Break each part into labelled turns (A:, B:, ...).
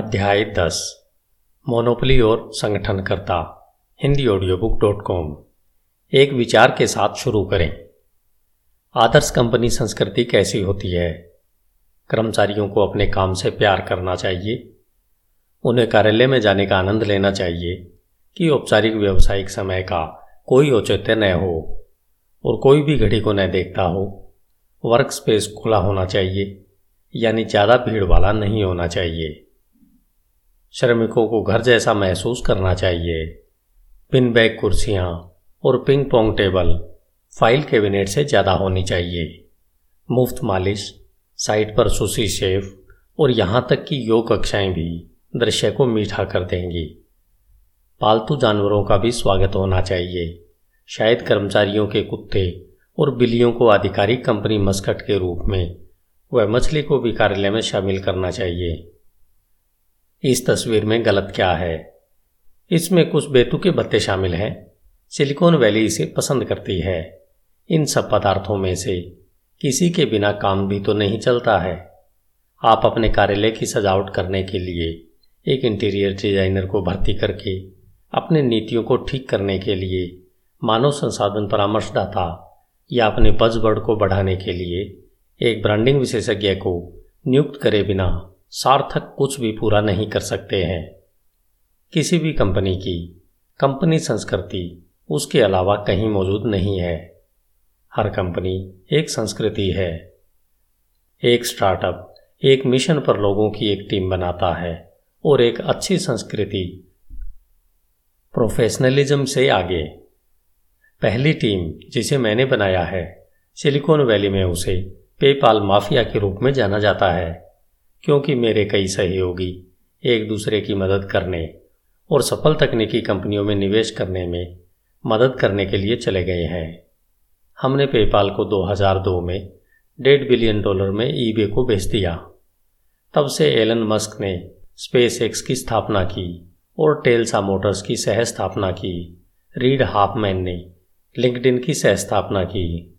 A: अध्याय दस। मोनोपली और संगठनकर्ता, Hindi audio book dot com एक विचार के साथ शुरू करें। आदर्श कंपनी संस्कृति कैसी होती है? कर्मचारियों को अपने काम से प्यार करना चाहिए। उन्हें कार्यालय में जाने का आनंद लेना चाहिए कि औपचारिक व्यवसायिक समय का कोई औचित्य न हो और कोई भी घड़ी को न देखता हो। वर्क स्पेस खुला होना चाहिए, यानी ज़्यादा भीड़ वाला नहीं होना चाहिए। श्रमिकों को घर जैसा महसूस करना चाहिए। पिन बैग कुर्सियाँ और ping pong table file cabinet से ज़्यादा होनी चाहिए। मुफ़्त मालिश, साइट पर सुशी शेफ और यहाँ तक कि योग कक्षाएँ भी दृश्य को मीठा कर देंगी। पालतू जानवरों का भी स्वागत होना चाहिए। शायद कर्मचारियों के कुत्ते और बिल्लियों को आधिकारिक कंपनी मस्कट के रूप में वह मछली को भी कार्यालय में शामिल करना चाहिए। इस तस्वीर में गलत क्या है? इसमें कुछ बेतुके भत्ते शामिल हैं। सिलिकॉन वैली इसे पसंद करती है। इन सब पदार्थों में से किसी के बिना काम भी तो नहीं चलता है। आप अपने कार्यालय की सजावट करने के लिए एक इंटीरियर डिज़ाइनर को भर्ती करके अपने नीतियों को ठीक करने के लिए मानव संसाधन परामर्शदाता या अपने बजबर्ड को बढ़ाने के लिए एक ब्रांडिंग विशेषज्ञ को नियुक्त करे बिना सार्थक कुछ भी पूरा नहीं कर सकते हैं। किसी भी कंपनी की, कंपनी संस्कृति उसके अलावा कहीं मौजूद नहीं है। हर कंपनी एक संस्कृति है। एक स्टार्टअप एक मिशन पर लोगों की एक टीम बनाता है और एक अच्छी संस्कृति प्रोफेशनलिज्म से आगे। पहली टीम जिसे मैंने बनाया है सिलिकॉन वैली में उसे पेपाल माफिया के रूप में जाना जाता है। क्योंकि मेरे कई सहयोगी एक दूसरे की मदद करने और सफल तकनीकी कंपनियों में निवेश करने में मदद करने के लिए चले गए हैं। हमने पेपाल को 2002 में डेढ़ बिलियन डॉलर में ईबे को बेच दिया। तब से एलन मस्क ने स्पेस एक्स की स्थापना की और टेल्सा मोटर्स की सह स्थापना की। रीड हाफमैन ने लिंकडिन की सह स्थापना की।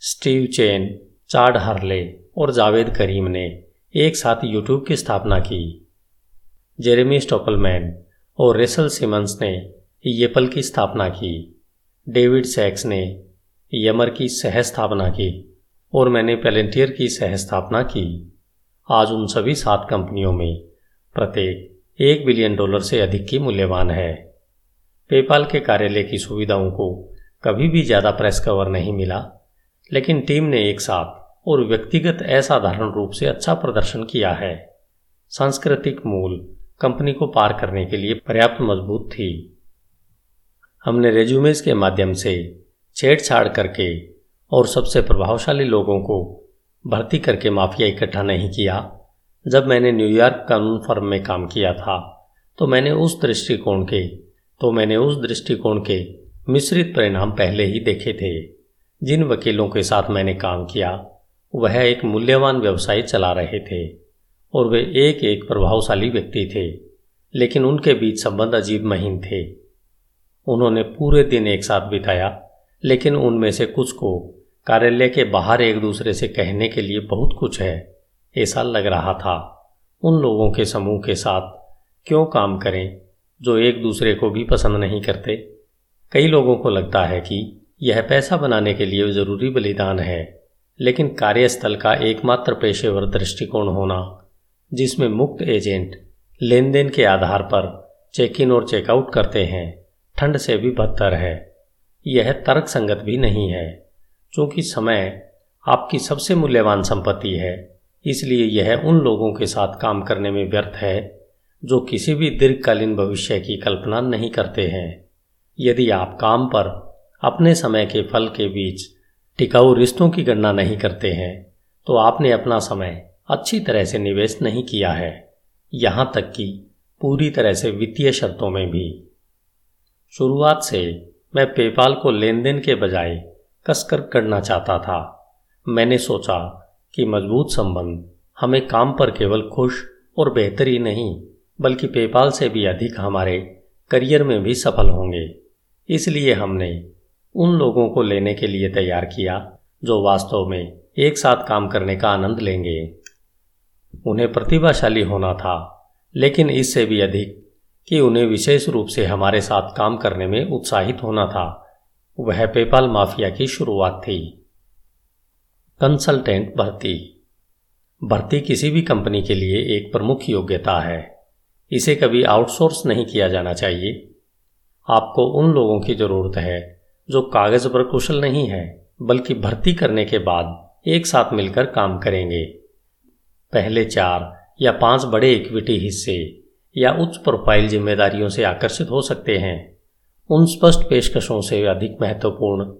A: स्टीव चेन, चार्ड हरले और जावेद करीम ने एक साथ यूट्यूब की स्थापना की। जेरेमी स्टॉकलमैन और रेसल सिमंस ने येपल की स्थापना की। डेविड सैक्स ने यमर की सह स्थापना की और मैंने पेलेंटियर की सह स्थापना की। आज उन सभी सात कंपनियों में प्रत्येक एक बिलियन डॉलर से अधिक की मूल्यवान है। पेपाल के कार्यालय की सुविधाओं को कभी भी ज़्यादा प्रेस कवर नहीं मिला, लेकिन टीम ने एक साथ और व्यक्तिगत असाधारण रूप से अच्छा प्रदर्शन किया है। सांस्कृतिक मूल कंपनी को पार करने के लिए पर्याप्त मज़बूत थी। हमने रेज्यूमेज के माध्यम से छेड़छाड़ करके और सबसे प्रभावशाली लोगों को भर्ती करके माफिया इकट्ठा नहीं किया। जब मैंने न्यूयॉर्क कानून फर्म में काम किया था तो मैंने उस दृष्टिकोण के तो मैंने उस दृष्टिकोण के मिश्रित परिणाम पहले ही देखे थे। जिन वकीलों के साथ मैंने काम किया वह एक मूल्यवान व्यवसाय चला रहे थे और वे एक एक प्रभावशाली व्यक्ति थे, लेकिन उनके बीच संबंध अजीब महीन थे। उन्होंने पूरे दिन एक साथ बिताया, लेकिन उनमें से कुछ को कार्यालय के बाहर एक दूसरे से कहने के लिए बहुत कुछ है, ऐसा लग रहा था। उन लोगों के समूह के साथ क्यों काम करें, जो एक दूसरे को भी पसंद नहीं करते? कई लोगों को लगता है कि यह पैसा बनाने के लिए ज़रूरी बलिदान है। लेकिन कार्यस्थल का एकमात्र पेशेवर दृष्टिकोण होना, जिसमें मुक्त एजेंट लेन देन के आधार पर चेक इन और चेकआउट करते हैं, ठंड से भी बदतर है। यह तर्क संगत भी नहीं है, क्योंकि समय आपकी सबसे मूल्यवान संपत्ति है, इसलिए यह उन लोगों के साथ काम करने में व्यर्थ है, जो किसी भी दीर्घकालीन भविष्य की कल्पना नहीं करते हैं। यदि आप काम पर अपने समय के फल के बीच टिकाऊ रिश्तों की गणना नहीं करते हैं तो आपने अपना समय अच्छी तरह से निवेश नहीं किया है, यहाँ तक कि पूरी तरह से वित्तीय शर्तों में भी। शुरुआत से मैं पेपाल को लेन देन के बजाय कसकर करना चाहता था। मैंने सोचा कि मज़बूत संबंध हमें काम पर केवल खुश और बेहतर ही नहीं, बल्कि पेपाल से भी अधिक हमारे करियर में भी सफल होंगे। इसलिए हमने उन लोगों को लेने के लिए तैयार किया, जो वास्तव में एक साथ काम करने का आनंद लेंगे। उन्हें प्रतिभाशाली होना था, लेकिन इससे भी अधिक कि उन्हें विशेष रूप से हमारे साथ काम करने में उत्साहित होना था। वह पेपाल माफिया की शुरुआत थी। कंसल्टेंट भर्ती। भर्ती किसी भी कंपनी के लिए एक प्रमुख योग्यता है। इसे कभी आउटसोर्स नहीं किया जाना चाहिए। आपको उन लोगों की ज़रूरत है जो कागज़ पर कुशल नहीं है, बल्कि भर्ती करने के बाद एक साथ मिलकर काम करेंगे। पहले चार या पाँच बड़े इक्विटी हिस्से या उच्च प्रोफ़ाइल जिम्मेदारियों से आकर्षित हो सकते हैं। उन स्पष्ट पेशकशों से अधिक महत्वपूर्ण।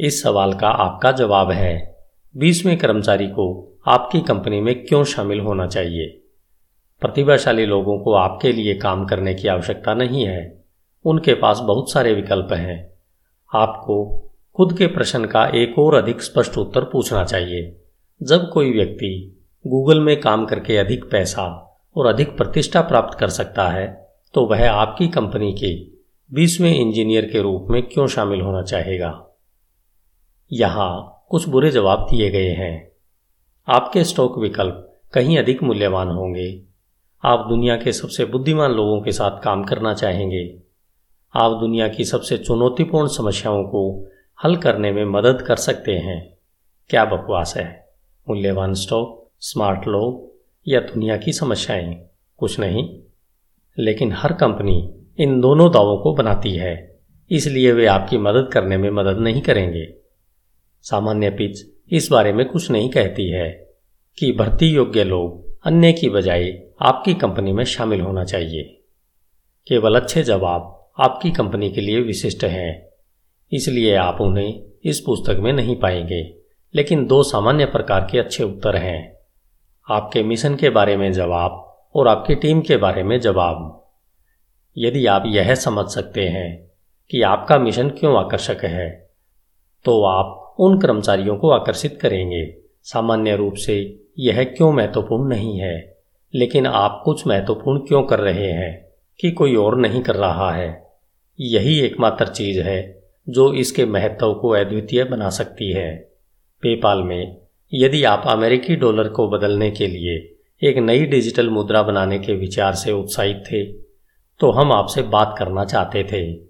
A: इस सवाल का आपका जवाब है, बीसवें कर्मचारी को आपकी कंपनी में क्यों शामिल होना चाहिए? प्रतिभाशाली लोगों को आपके लिए काम करने की आवश्यकता नहीं है। उनके पास बहुत सारे विकल्प हैं। आपको खुद के प्रश्न का एक और अधिक स्पष्ट उत्तर पूछना चाहिए। जब कोई व्यक्ति गूगल में काम करके अधिक पैसा और अधिक प्रतिष्ठा प्राप्त कर सकता है तो वह आपकी कंपनी के बीसवें इंजीनियर के रूप में क्यों शामिल होना चाहेगा? यहाँ कुछ बुरे जवाब दिए गए हैं। आपके स्टॉक विकल्प कहीं अधिक मूल्यवान होंगे। आप दुनिया के सबसे बुद्धिमान लोगों के साथ काम करना चाहेंगे। आप दुनिया की सबसे चुनौतीपूर्ण समस्याओं को हल करने में मदद कर सकते हैं। क्या बकवास है? मूल्यवान स्टॉक, स्मार्ट लोग या दुनिया की समस्याएँ? कुछ नहीं। लेकिन हर कंपनी इन दोनों दावों को बनाती है। इसलिए वे आपकी मदद करने में मदद नहीं करेंगे। सामान्य पिच इस बारे में कुछ नहीं कहती है कि भर्ती योग्य लोग अन्य की बजाय आपकी कंपनी में शामिल होना चाहिए। केवल अच्छे जवाब आपकी कंपनी के लिए विशिष्ट हैं। इसलिए आप उन्हें इस पुस्तक में नहीं पाएँगे, लेकिन दो सामान्य प्रकार के अच्छे उत्तर हैं। आपके मिशन के बारे में जवाब और आपकी टीम के बारे में जवाब। यदि आप यह समझ सकते हैं कि आपका मिशन क्यों आकर्षक है तो आप उन कर्मचारियों को आकर्षित करेंगे। सामान्य रूप से यह क्यों महत्वपूर्ण नहीं है, लेकिन आप कुछ महत्वपूर्ण क्यों कर रहे हैं? कि कोई और नहीं कर रहा है। यही एकमात्र चीज़ है जो इसके महत्व को अद्वितीय बना सकती है। पेपाल में, यदि आप अमेरिकी डॉलर को बदलने के लिए एक नई डिजिटल मुद्रा बनाने के विचार से उत्साहित थे तो हम आपसे बात करना चाहते थे।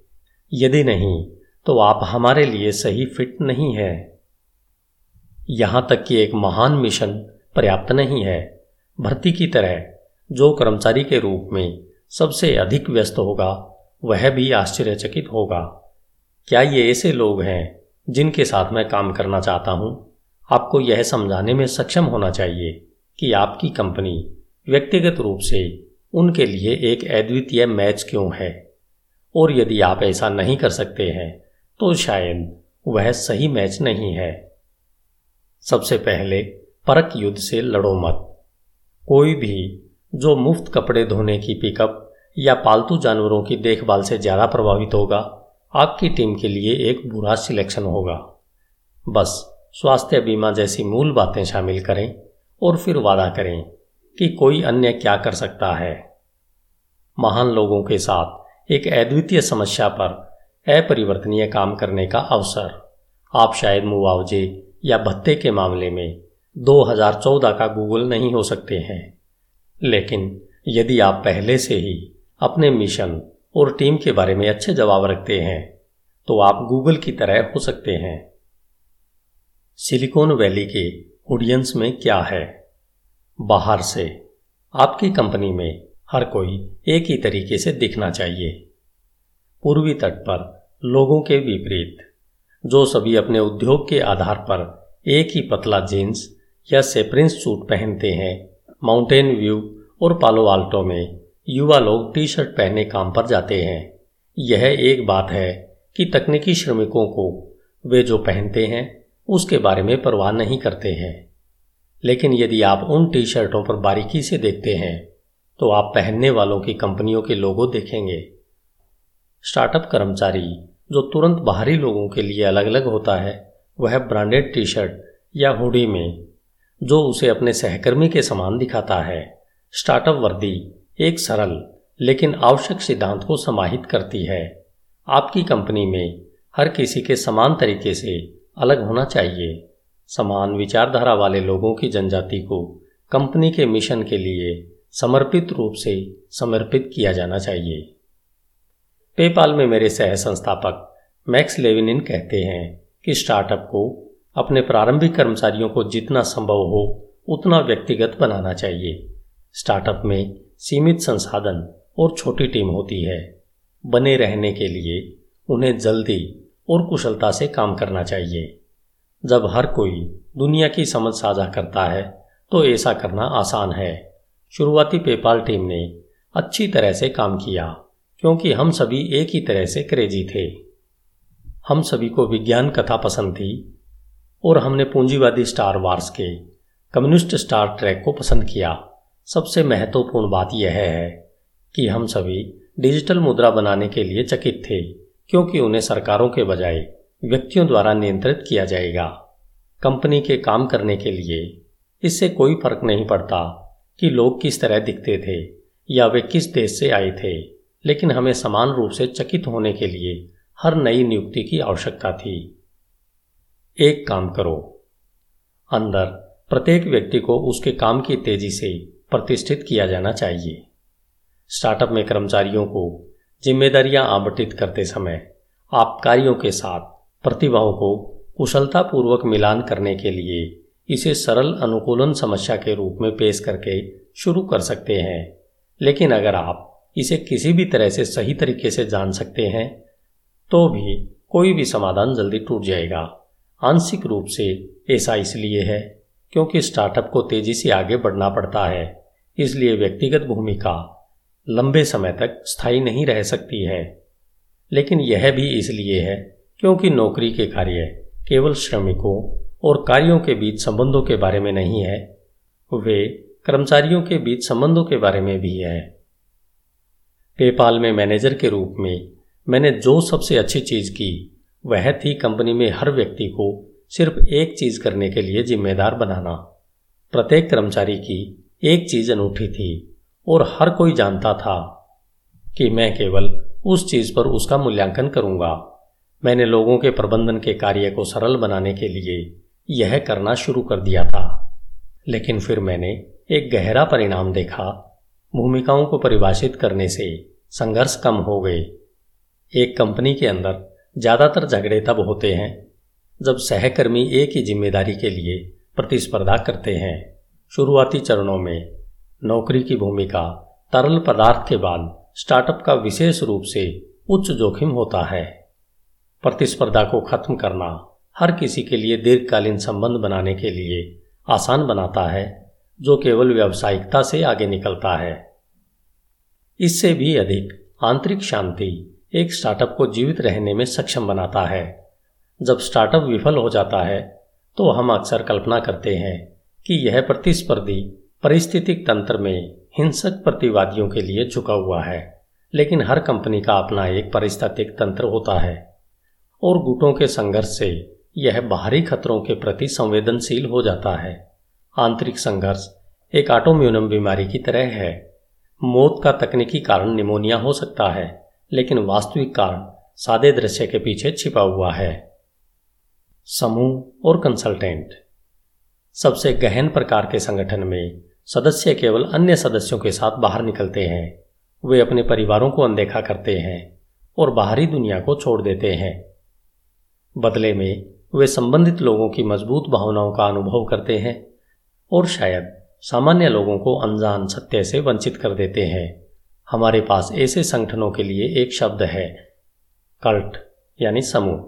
A: यदि नहीं तो आप हमारे लिए सही फिट नहीं है। यहाँ तक कि एक महान मिशन पर्याप्त नहीं है। भर्ती की तरह, जो कर्मचारी के रूप में सबसे अधिक व्यस्त होगा, वह भी आश्चर्यचकित होगा। क्या ये ऐसे लोग हैं जिनके साथ मैं काम करना चाहता हूँ? आपको यह समझाने में सक्षम होना चाहिए कि आपकी कंपनी व्यक्तिगत रूप से उनके लिए एक अद्वितीय मैच क्यों है। और यदि आप ऐसा नहीं कर सकते हैं तो शायद वह सही मैच नहीं है। सबसे पहले परक युद्ध से लड़ो मत। कोई भी जो मुफ़्त कपड़े धोने की पिकअप या पालतू जानवरों की देखभाल से ज़्यादा प्रभावित होगा। आपकी टीम के लिए एक बुरा सिलेक्शन होगा। बस, स्वास्थ्य बीमा जैसी मूल बातें शामिल करें और फिर वादा करें कि कोई अन्य क्या कर सकता है। महान लोगों के साथ एक अद्वितीय समस्या पर अपरिवर्तनीय काम करने का अवसर। आप शायद मुआवजे या भत्ते के मामले में 2014 का गूगल नहीं हो सकते हैं। लेकिन यदि आप पहले से ही अपने मिशन और टीम के बारे में अच्छे जवाब रखते हैं तो आप गूगल की तरह हो सकते हैं। सिलिकॉन वैली के ऑडियंस में क्या है? बाहर से। आपकी कंपनी में हर कोई एक ही तरीके से दिखना चाहिए। पूर्वी तट पर लोगों के विपरीत, जो सभी अपने उद्योग के आधार पर एक ही पतला जीन्स या सेप्रिंस सूट पहनते हैं, माउंटेन व्यू और पालो आल्टो में युवा लोग टी शर्ट पहने काम पर जाते हैं। यह एक बात है कि तकनीकी श्रमिकों को वे जो पहनते हैं, उसके बारे में परवाह नहीं करते हैं। लेकिन यदि आप उन टी शर्टों पर बारीकी से देखते हैं तो आप पहनने वालों की कंपनियों के लोगों देखेंगे। स्टार्टअप कर्मचारी जो तुरंत बाहरी लोगों के लिए अलग अलग होता है, वह ब्रांडेड टी शर्ट या हुडी में, जो उसे अपने सहकर्मी के समान दिखाता है। स्टार्टअप वर्दी एक सरल, लेकिन आवश्यक सिद्धांत को समाहित करती है। आपकी कंपनी में हर किसी के समान तरीके से अलग होना चाहिए। समान विचारधारा वाले लोगों की जनजाति को कंपनी के मिशन के लिए समर्पित रूप से समर्पित किया जाना चाहिए। पेपाल में मेरे सह संस्थापक मैक्स लेविनिन कहते हैं कि स्टार्टअप को अपने प्रारंभिक कर्मचारियों को जितना संभव हो, उतना व्यक्तिगत बनाना चाहिए। स्टार्टअप में सीमित संसाधन और छोटी टीम होती है। बने रहने के लिए उन्हें जल्दी और कुशलता से काम करना चाहिए। जब हर कोई दुनिया की समझ साझा करता है तो ऐसा करना आसान है। शुरुआती पेपाल टीम ने अच्छी तरह से काम किया, क्योंकि हम सभी एक ही तरह से क्रेजी थे। हम सभी को विज्ञान कथा पसंद थी, और हमने पूंजीवादी स्टार वार्स के, कम्युनिस्ट स्टार ट्रैक को पसंद किया। सबसे महत्वपूर्ण बात यह है कि हम सभी डिजिटल मुद्रा बनाने के लिए चकित थे, क्योंकि उन्हें सरकारों के बजाय व्यक्तियों द्वारा नियंत्रित किया जाएगा। कंपनी के काम करने के लिए इससे कोई फ़र्क नहीं पड़ता कि लोग किस तरह दिखते थे या वे किस देश से आए थे, लेकिन हमें समान रूप से चकित होने के लिए हर नई नियुक्ति की आवश्यकता थी। एक काम करो। अंदर प्रत्येक व्यक्ति को उसके काम की तेज़ी से प्रतिष्ठित किया जाना चाहिए। स्टार्टअप में कर्मचारियों को जिम्मेदारियाँ आवंटित करते समय आप कार्यों के साथ प्रतिभाओं को कुशलतापूर्वक मिलान करने के लिए इसे सरल अनुकूलन समस्या के रूप में पेश करके शुरू कर सकते हैं। लेकिन अगर आप इसे किसी भी तरह से सही तरीके से जान सकते हैं तो भी कोई भी समाधान जल्दी टूट जाएगा। आंशिक रूप से ऐसा इसलिए है क्योंकि स्टार्टअप को तेज़ी से आगे बढ़ना पड़ता है। इसलिए व्यक्तिगत भूमिका लंबे समय तक स्थायी नहीं रह सकती है। लेकिन यह भी इसलिए है क्योंकि नौकरी के कार्य केवल श्रमिकों और कार्यों के बीच संबंधों के बारे में नहीं है, वे कर्मचारियों के बीच संबंधों के बारे में भी है। पेपाल में मैनेजर के रूप में मैंने जो सबसे अच्छी चीज़ की, वह थी कंपनी में हर व्यक्ति को सिर्फ़ एक चीज़ करने के लिए जिम्मेदार बनाना। प्रत्येक कर्मचारी की एक चीज़ अनूठी थी और हर कोई जानता था कि मैं केवल उस चीज़ पर उसका मूल्यांकन करूँगा। मैंने लोगों के प्रबंधन के कार्य को सरल बनाने के लिए यह करना शुरू कर दिया था। लेकिन फिर मैंने एक गहरा परिणाम देखा। भूमिकाओं को परिभाषित करने से संघर्ष कम हो गए। एक कंपनी के अंदर ज़्यादातर झगड़े तब होते हैं जब सहकर्मी एक ही ज़िम्मेदारी के लिए प्रतिस्पर्धा करते हैं। शुरुआती चरणों में नौकरी की भूमिका तरल पदार्थ के बाद स्टार्टअप का विशेष रूप से उच्च जोखिम होता है। प्रतिस्पर्धा को खत्म करना हर किसी के लिए दीर्घकालीन संबंध बनाने के लिए आसान बनाता है, जो केवल व्यावसायिकता से आगे निकलता है। इससे भी अधिक आंतरिक शांति एक स्टार्टअप को जीवित रहने में सक्षम बनाता है। जब स्टार्टअप विफल हो जाता है तो हम अक्सर कल्पना करते हैं कि यह प्रतिस्पर्धी परिस्थितिक तंत्र में हिंसक प्रतिवादियों के लिए झुका हुआ है, लेकिन हर कंपनी का अपना एक परिस्थितिक तंत्र होता है, और गुटों के संघर्ष से यह बाहरी खतरों के प्रति संवेदनशील हो जाता है। आंतरिक संघर्ष एक ऑटोम्यूनम बीमारी की तरह है। मौत का तकनीकी कारण निमोनिया हो सकता है, लेकिन वास्तविक कारण सादे दृश्य के पीछे छिपा हुआ है। समूह और कंसल्टेंट। सबसे गहन प्रकार के संगठन में सदस्य केवल अन्य सदस्यों के साथ बाहर निकलते हैं। वे अपने परिवारों को अनदेखा करते हैं और बाहरी दुनिया को छोड़ देते हैं। बदले में वे संबंधित लोगों की मज़बूत भावनाओं का अनुभव करते हैं और शायद सामान्य लोगों को अनजान सत्य से वंचित कर देते हैं। हमारे पास ऐसे संगठनों के लिए एक शब्द है, कल्ट, यानी समूह।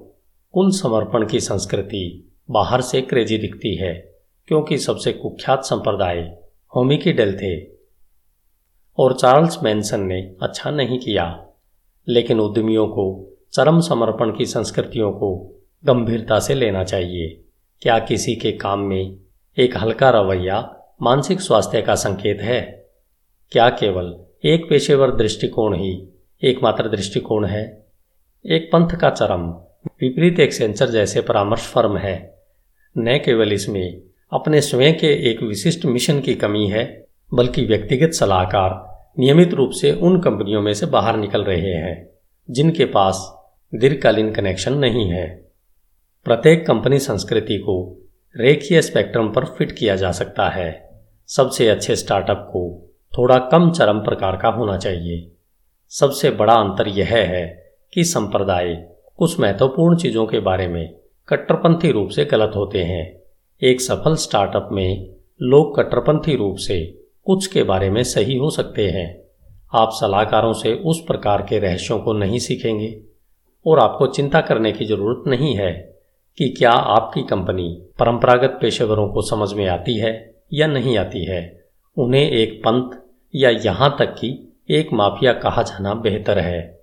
A: कुल समर्पण की संस्कृति बाहर से क्रेजी दिखती है। क्योंकि सबसे कुख्यात संप्रदाय होमी थे। और चार्ल्स मैनसन ने अच्छा नहीं किया, लेकिन उद्यमियों को, चरम समर्पण की संस्कृतियों को गंभीरता से लेना चाहिए। क्या किसी के काम में एक हल्का रवैया मानसिक स्वास्थ्य का संकेत है? क्या केवल एक पेशेवर दृष्टिकोण ही एकमात्र दृष्टिकोण है? एक पंथ का चरम, विपरीत एक सेंसर जैसे परामर्श फर्म है। न केवल इसमें अपने स्वयं के एक विशिष्ट मिशन की कमी है, बल्कि व्यक्तिगत सलाहकार नियमित रूप से उन कंपनियों में से बाहर निकल रहे हैं, जिनके पास दीर्घकालीन कनेक्शन नहीं है। प्रत्येक कंपनी संस्कृति को रेखीय स्पेक्ट्रम पर फिट किया जा सकता है। सबसे अच्छे स्टार्टअप को थोड़ा कम चरम प्रकार का होना चाहिए। सबसे बड़ा अंतर यह है कि संप्रदाय कुछ महत्वपूर्ण चीज़ों के बारे में कट्टरपंथी रूप से गलत होते हैं। एक सफल स्टार्टअप में लोग कट्टरपंथी रूप से कुछ के बारे में सही हो सकते हैं। आप सलाहकारों से उस प्रकार के रहस्यों को नहीं सीखेंगे और आपको चिंता करने की ज़रूरत नहीं है कि क्या आपकी कंपनी परंपरागत पेशेवरों को समझ में आती है या नहीं आती है। उन्हें एक पंथ या यहाँ तक कि एक माफिया कहा जाना बेहतर है।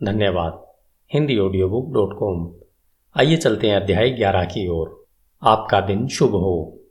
A: धन्यवाद। Hindi audio book dot com आइए चलते हैं अध्याय ग्यारह की ओर। आपका दिन शुभ हो।